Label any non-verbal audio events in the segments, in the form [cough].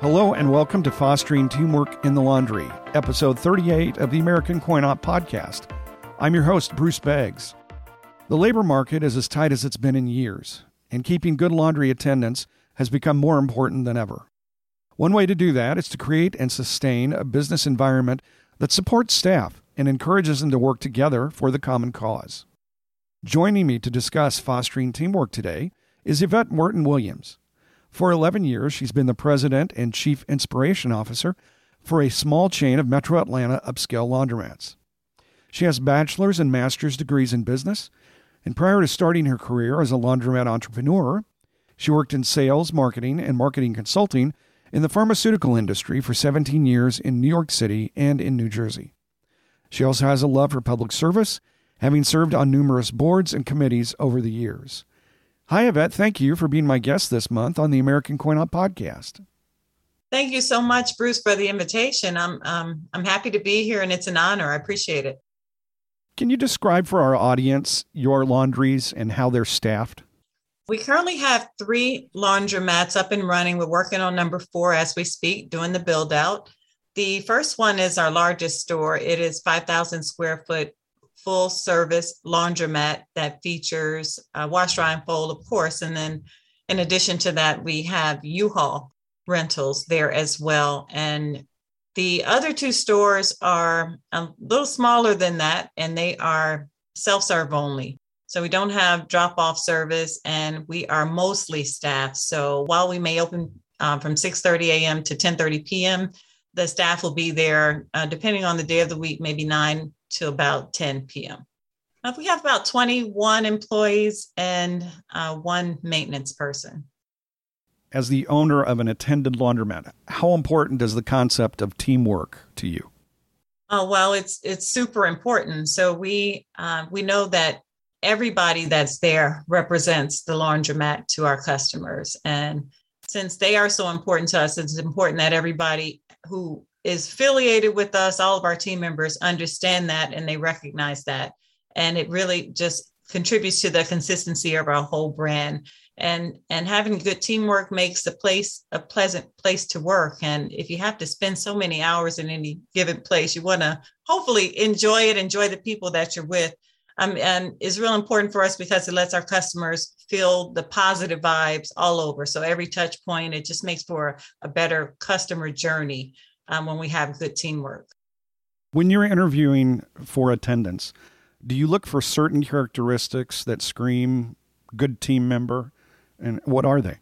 Hello and welcome to Fostering Teamwork in the Laundry, episode 38 of the American Coin Op podcast. I'm your host, Bruce Beggs. The labor market is as tight as it's been in years, and keeping good laundry attendants has become more important than ever. One way to do that is to create and sustain a business environment that supports staff and encourages them to work together for the common cause. Joining me to discuss fostering teamwork today is Yvette Morton Williams. For 11 years, she's been the president and chief inspiration officer for a small chain of metro Atlanta upscale laundromats. She has bachelor's and master's degrees in business, and prior to starting her career as a laundromat entrepreneur, she worked in sales, marketing, and marketing consulting in the pharmaceutical industry for 17 years in New York City and in New Jersey. She also has a love for public service, having served on numerous boards and committees over the years. Hi, Yvette. Thank you for being my guest this month on the American Coin Op podcast. Thank you so much, Bruce, for the invitation. I'm um, I'm happy to be here, and it's an honor. I appreciate it. Can you describe for our audience your laundries and how they're staffed? We currently have three laundromats up and running. We're working on number four as we speak, doing the build out. The first one is our largest store. It is 5,000 square foot full service laundromat that features wash, dry, and fold, of course. And then in addition to that, we have U-Haul rentals there as well. And the other two stores are a little smaller than that, and they are self serve only. So we don't have drop off service, and we are mostly staffed. So while we may open uh, from 6:30 a.m. to 10:30 p.m., the staff will be there uh, depending on the day of the week, maybe 9 to about 10 p.m. Uh, we have about 21 employees and uh, one maintenance person. As the owner of an attended laundromat, how important is the concept of teamwork to you? Oh well, it's it's super important. So we uh, we know that everybody that's there represents the laundromat to our customers, and since they are so important to us, it's important that everybody who is affiliated with us, all of our team members understand that and they recognize that. And it really just contributes to the consistency of our whole brand. And and having good teamwork makes the place a pleasant place to work. And if you have to spend so many hours in any given place, you want to hopefully enjoy it, enjoy the people that you're with. Um, and is real important for us because it lets our customers feel the positive vibes all over. So every touch point, it just makes for a better customer journey um, when we have good teamwork. When you're interviewing for attendants, do you look for certain characteristics that scream good team member? And what are they?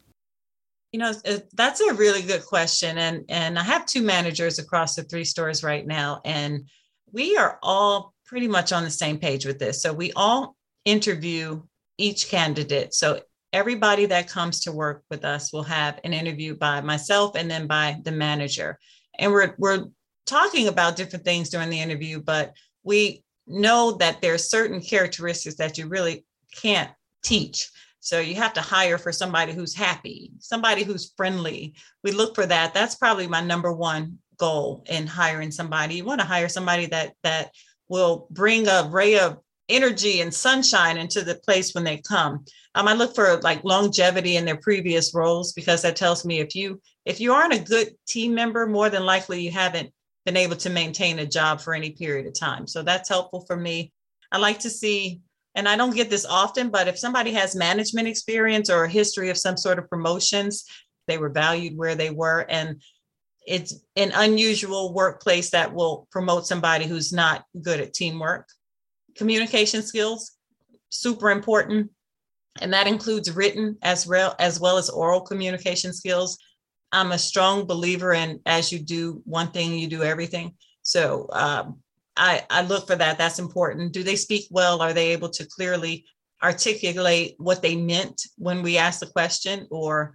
You know, that's a really good question. And, and I have two managers across the three stores right now, and we are all pretty much on the same page with this. So we all interview each candidate. So everybody that comes to work with us will have an interview by myself and then by the manager and we're we're talking about different things during the interview, but we know that there are certain characteristics that you really can't teach. So you have to hire for somebody who's happy, somebody who's friendly. We look for that. That's probably my number one goal in hiring somebody. You want to hire somebody that that will bring a ray of energy and sunshine into the place when they come. Um, I look for like longevity in their previous roles because that tells me if you if you aren't a good team member, more than likely you haven't been able to maintain a job for any period of time. So that's helpful for me. I like to see, and I don't get this often, but if somebody has management experience or a history of some sort of promotions, they were valued where they were, and it's an unusual workplace that will promote somebody who's not good at teamwork. Communication skills, super important. And that includes written as well as well as oral communication skills. I'm a strong believer in as you do one thing, you do everything. So um, I, I look for that. That's important. Do they speak well? Are they able to clearly articulate what they meant when we ask the question? Or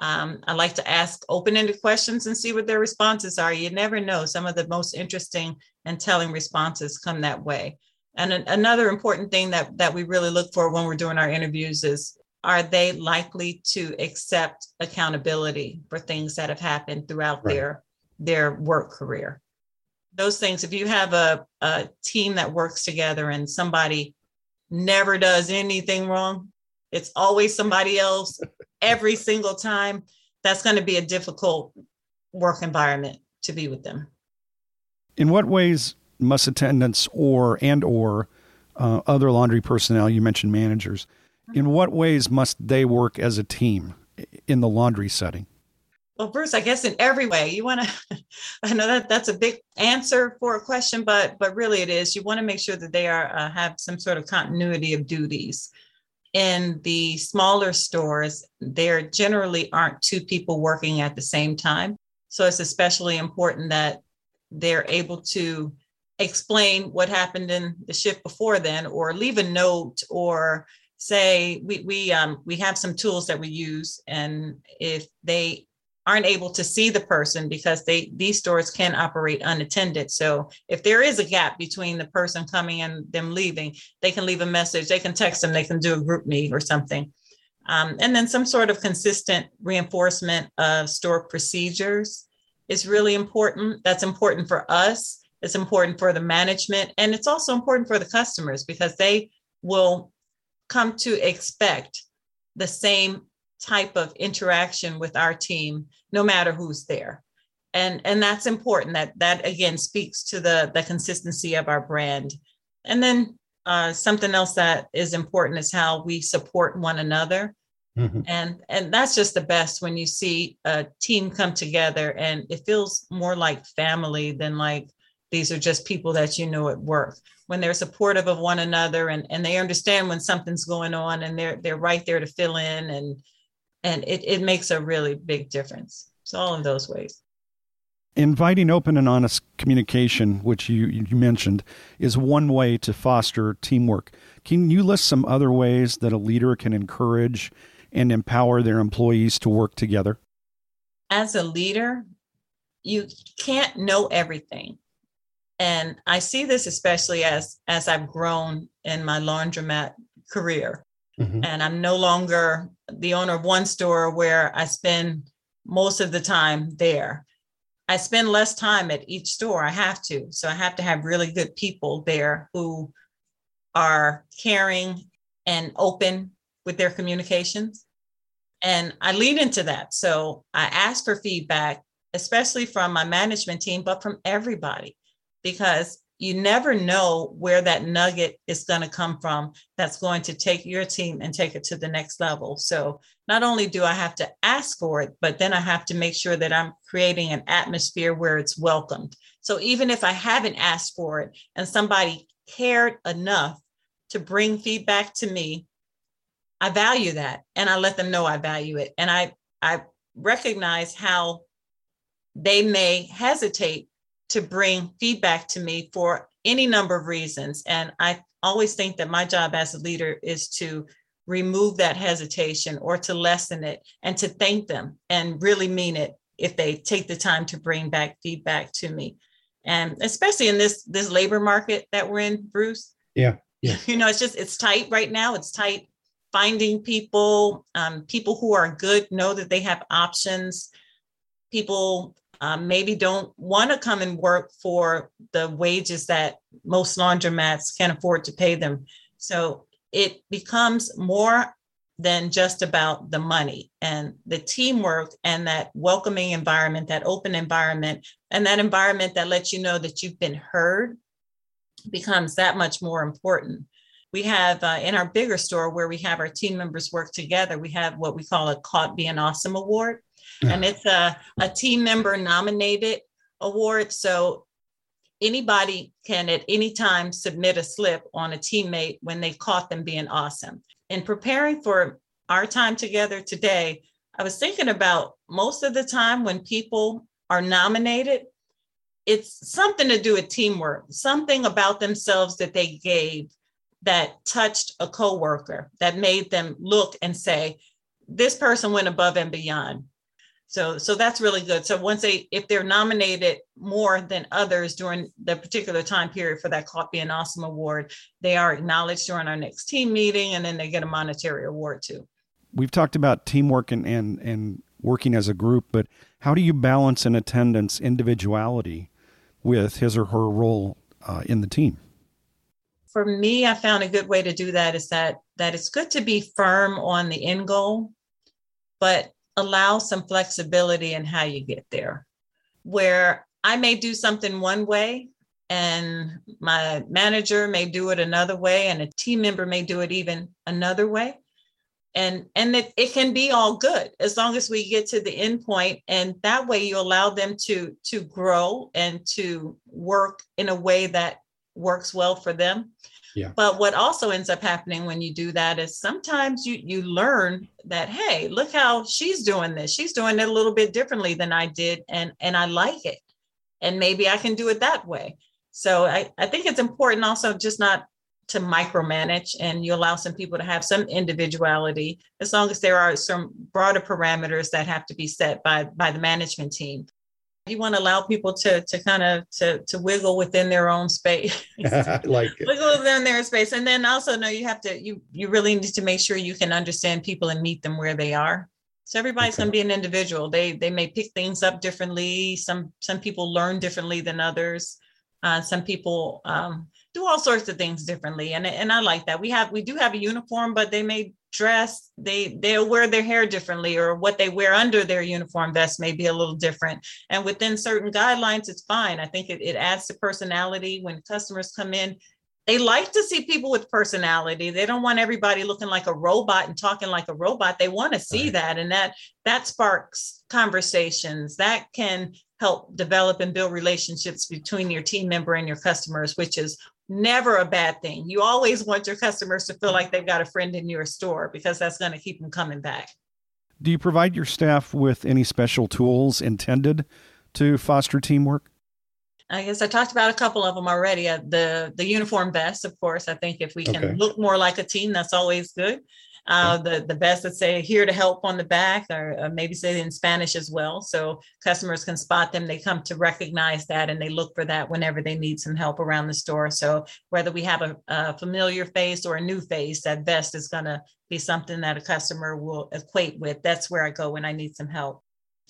um, I like to ask open ended questions and see what their responses are. You never know. Some of the most interesting and telling responses come that way. And an, another important thing that, that we really look for when we're doing our interviews is are they likely to accept accountability for things that have happened throughout right. their their work career those things if you have a, a team that works together and somebody never does anything wrong it's always somebody else [laughs] every single time that's going to be a difficult work environment to be with them. In what ways must attendants or and or uh, other laundry personnel, you mentioned managers, in what ways must they work as a team in the laundry setting? Well, Bruce, I guess in every way you want to. [laughs] I know that that's a big answer for a question, but but really it is. You want to make sure that they are uh, have some sort of continuity of duties. In the smaller stores, there generally aren't two people working at the same time, so it's especially important that they're able to explain what happened in the shift before then, or leave a note, or say we we um, we have some tools that we use, and if they aren't able to see the person because they these stores can operate unattended. So if there is a gap between the person coming and them leaving they can leave a message they can text them they can do a GroupMe or something. Um, and then some sort of consistent reinforcement of store procedures is really important. That's important for us it's important for the management and it's also important for the customers because they will come to expect the same type of interaction with our team no matter who's there. And and that's important that that again speaks to the the consistency of our brand. And then uh, something else that is important is how we support one another. Mm-hmm. and and that's just the best when you see a team come together and it feels more like family than like these are just people that you know at work. When they're supportive of one another and, and they understand when something's going on and they're they're right there to fill in and and it, it makes a really big difference. It's all in those ways. Inviting open and honest communication which you, you mentioned is one way to foster teamwork. Can you list some other ways that a leader can encourage and empower their employees to work together? As a leader you can't know everything and i see this especially as as i've grown in my laundromat career Mm-hmm. And I'm no longer the owner of one store where I spend most of the time there. I spend less time at each store. I have to. So I have to have really good people there who are caring and open with their communications. And I lead into that. So I ask for feedback, especially from my management team, but from everybody, because you never know where that nugget is going to come from that's going to take your team and take it to the next level. So not only do I have to ask for it, but then I have to make sure that I'm creating an atmosphere where it's welcomed. So even if I haven't asked for it and somebody cared enough to bring feedback to me, I value that and I let them know I value it. And I I recognize how they may hesitate to bring feedback to me for any number of reasons. And I always think that my job as a leader is to remove that hesitation or to lessen it and to thank them and really mean it if they take the time to bring back feedback to me. And especially in this this labor market that we're in, Bruce. Yeah. Yeah. [laughs] You know, it's just it's tight right now. It's tight finding people, um, people who are good know that they have options. People um, maybe don't want to come and work for the wages that most laundromats can afford to pay them. So it becomes more than just about the money and the teamwork and that welcoming environment, that open environment, and that environment that lets you know that you've been heard becomes that much more important. We have uh, in our bigger store where we have our team members work together, we have what we call a Caught Being Awesome Award and it's a, a team member nominated award. So anybody can at any time submit a slip on a teammate when they caught them being awesome. In preparing for our time together today, I was thinking about most of the time when people are nominated, it's something to do with teamwork, something about themselves that they gave that touched a coworker, that made them look and say, this person went above and beyond. So, so that's really good. So once they, if they're nominated more than others during the particular time period for that Caught Being Awesome Award, they are acknowledged during our next team meeting, and then they get a monetary award too. We've talked about teamwork and and and working as a group, but how do you balance an attendant's individuality with his or her role uh, in the team? For me, I found a good way to do that is that that it's good to be firm on the end goal, but allow some flexibility in how you get there. where I may do something one way and my manager may do it another way and a team member may do it even another way and and it, it can be all good as long as we get to the end point and that way you allow them to to grow and to work in a way that works well for them but what also ends up happening when you do that is sometimes you you learn that hey look how she's doing this. She's doing it a little bit differently than i did and and i like it. And maybe i can do it that way. So i i think it's important also just not to micromanage and you allow some people to have some individuality as long as there are some broader parameters that have to be set by by the management team you want to allow people to to kind of to to wiggle within their own space. [laughs] Like wiggle within their space. And then also know you have to you you really need to make sure you can understand people and meet them where they are. So everybody's okay. going to be an individual. They they may pick things up differently. Some some people learn differently than others. Uh, some people um, do all sorts of things differently and, and i like that. We have we do have a uniform but they may dress they they'll wear their hair differently or what they wear under their uniform vest may be a little different. And within certain guidelines it's fine. I think it, it adds to personality. When customers come in they like to see people with personality. They don't want everybody looking like a robot and talking like a robot. They want to see right. that and that that sparks conversations. That can help develop and build relationships between your team member and your customers which is never a bad thing. You always want your customers to feel like they've got a friend in your store because that's going to keep them coming back. Do you provide your staff with any special tools intended to foster teamwork? I guess I talked about a couple of them already. Uh, the the uniform vest, of course. I think if we can okay. look more like a team, that's always good uh, the the best that say here to help on the back or, or, maybe say in spanish as well. So customers can spot them they come to recognize that and they look for that whenever they need some help around the store. So whether we have a, a familiar face or a new face that vest is going to be something that a customer will equate with. That's where i go when i need some help.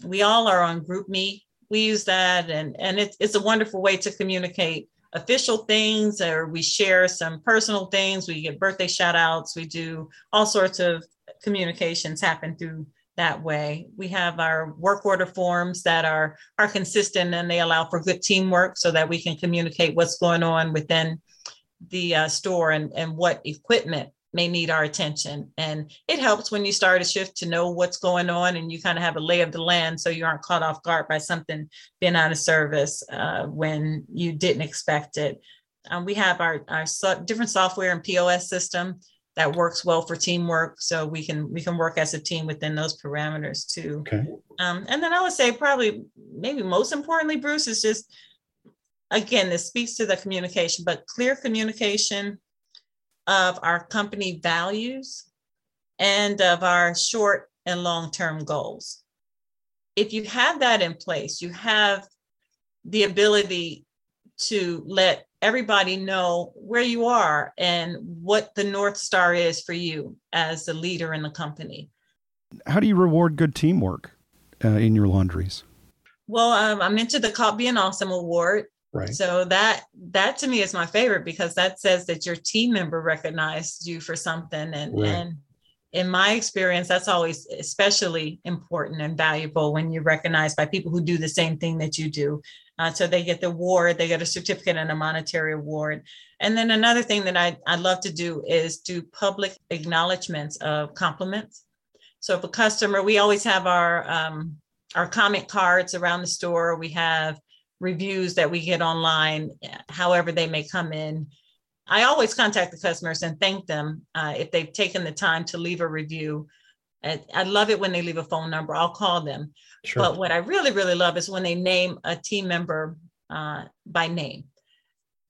We all are on GroupMe we use that and and it's, it's a wonderful way to communicate official things or we share some personal things we get birthday shout outs we do all sorts of communications happen through that way. We have our work order forms that are are consistent and they allow for good teamwork so that we can communicate what's going on within the uh, store and and what equipment may need our attention. And it helps when you start a shift to know what's going on and you kind of have a lay of the land so you aren't caught off guard by something being out of service uh, when you didn't expect it. Um, we have our, our so- different software and POS system that works well for teamwork so we can we can work as a team within those parameters too okay um, and then i would say probably maybe most importantly bruce is just again this speaks to the communication but clear communication of our company values and of our short and long term goals. If you have that in place, you have the ability to let everybody know where you are and what the North Star is for you as the leader in the company. How do you reward good teamwork uh, in your laundries? Well, um, I'm into the Caught Being Awesome Award. Right. So that that to me is my favorite because that says that your team member recognized you for something and right. and in my experience that's always especially important and valuable when you're recognized by people who do the same thing that you do uh, so they get the award they get a certificate and a monetary award and then another thing that I, I love to do is do public acknowledgments of compliments so if a customer we always have our um, our comment cards around the store we have reviews that we get online, however they may come in. I always contact the customers and thank them uh, if they've taken the time to leave a review. I, I love it when they leave a phone number. I'll call them. Sure. But what I really, really love is when they name a team member uh, by name.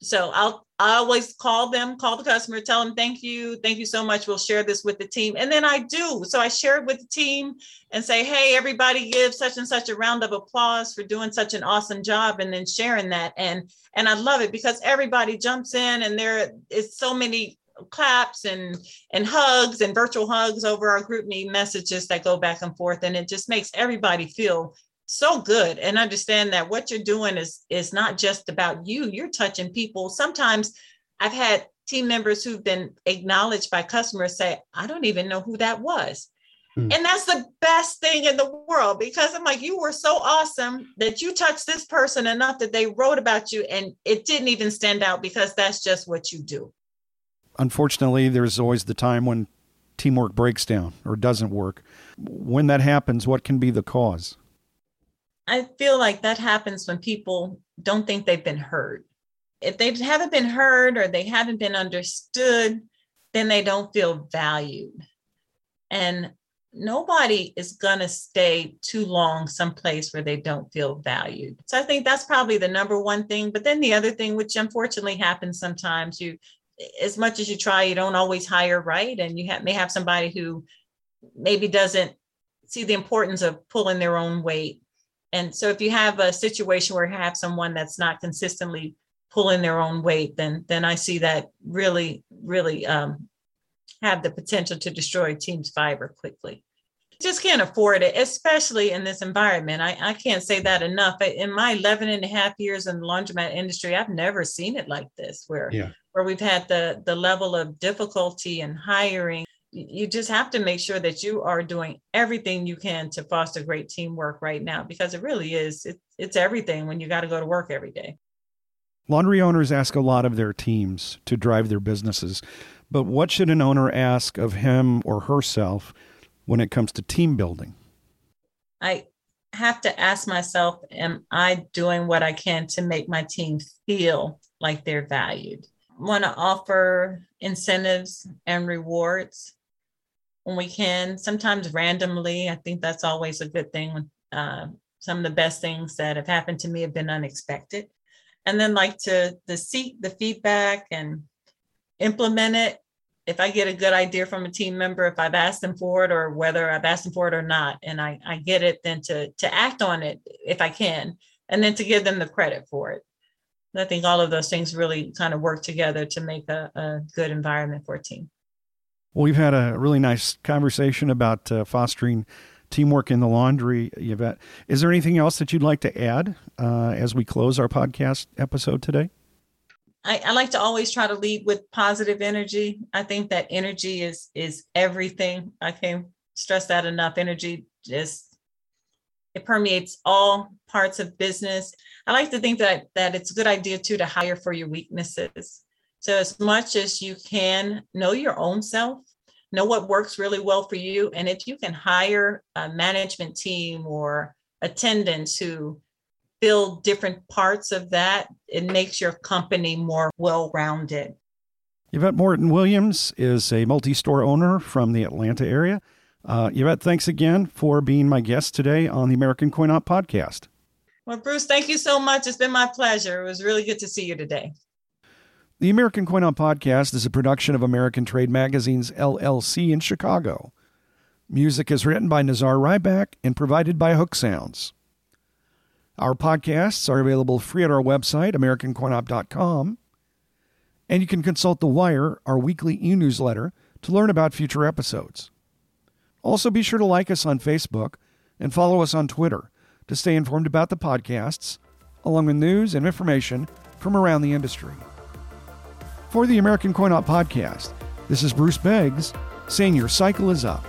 So I'll I always call them, call the customer, tell them thank you, thank you so much. We'll share this with the team. And then I do. So I share it with the team and say, hey, everybody give such and such a round of applause for doing such an awesome job and then sharing that. And and I love it because everybody jumps in and there is so many claps and and hugs and virtual hugs over our GroupMe messages that go back and forth and it just makes everybody feel so good and understand that what you're doing is is not just about you you're touching people sometimes i've had team members who've been acknowledged by customers say i don't even know who that was Hmm. And that's the best thing in the world because I'm like, you were so awesome that you touched this person enough that they wrote about you and it didn't even stand out because that's just what you do. Unfortunately, there's always the time when teamwork breaks down or doesn't work. When that happens, what can be the cause? I feel like that happens when people don't think they've been heard. If they haven't been heard or they haven't been understood, then they don't feel valued. And nobody is going to stay too long someplace where they don't feel valued. So I think that's probably the number one thing. But then the other thing, which unfortunately happens sometimes, you, as much as you try, you don't always hire right. And you have, may have somebody who maybe doesn't see the importance of pulling their own weight. And so if you have a situation where you have someone that's not consistently pulling their own weight, then then I see that really, really um, have the potential to destroy team's fiber quickly. Just can't afford it, especially in this environment. I, I can't say that enough. In my 11 and a half years in the laundromat industry, I've never seen it like this, where, yeah. where we've had the, the level of difficulty in hiring. You just have to make sure that you are doing everything you can to foster great teamwork right now, because it really is. It, it's everything when you got to go to work every day. Laundry owners ask a lot of their teams to drive their businesses. But what should an owner ask of him or herself when it comes to team building? I have to ask myself Am I doing what I can to make my team feel like they're valued? Want to offer incentives and rewards when we can, sometimes randomly. I think that's always a good thing. Uh, some of the best things that have happened to me have been unexpected. And then, like to the seek the feedback and implement it if I get a good idea from a team member, if I've asked them for it or whether I've asked them for it or not, and I, I get it, then to to act on it if I can, and then to give them the credit for it. I think all of those things really kind of work together to make a, a good environment for a team. Well, we've had a really nice conversation about uh, fostering teamwork in the laundry, Yvette. Is there anything else that you'd like to add uh, as we close our podcast episode today? I, I, like to always try to lead with positive energy. I think that energy is is everything. I can't stress that enough. Energy just it permeates all parts of business. I like to think that that it's a good idea too to hire for your weaknesses. So as much as you can know your own self, know what works really well for you, and if you can hire a management team or attendants who build different parts of that, it makes your company more well rounded. Yvette Morton Williams is a multi store owner from the Atlanta area. Uh, Yvette, thanks again for being my guest today on the American Coin Op podcast. Well, Bruce, thank you so much. It's been my pleasure. It was really good to see you today. The American Coin Op podcast is a production of American Trade Magazine's LLC in Chicago. Music is written by Nazar Rybak and provided by Hook Sounds. Our podcasts are available free at our website, AmericanCoinOp.com. And you can consult The Wire, our weekly e newsletter, to learn about future episodes. Also, be sure to like us on Facebook and follow us on Twitter to stay informed about the podcasts, along with news and information from around the industry. For the American Coin Op podcast, this is Bruce Beggs saying your cycle is up.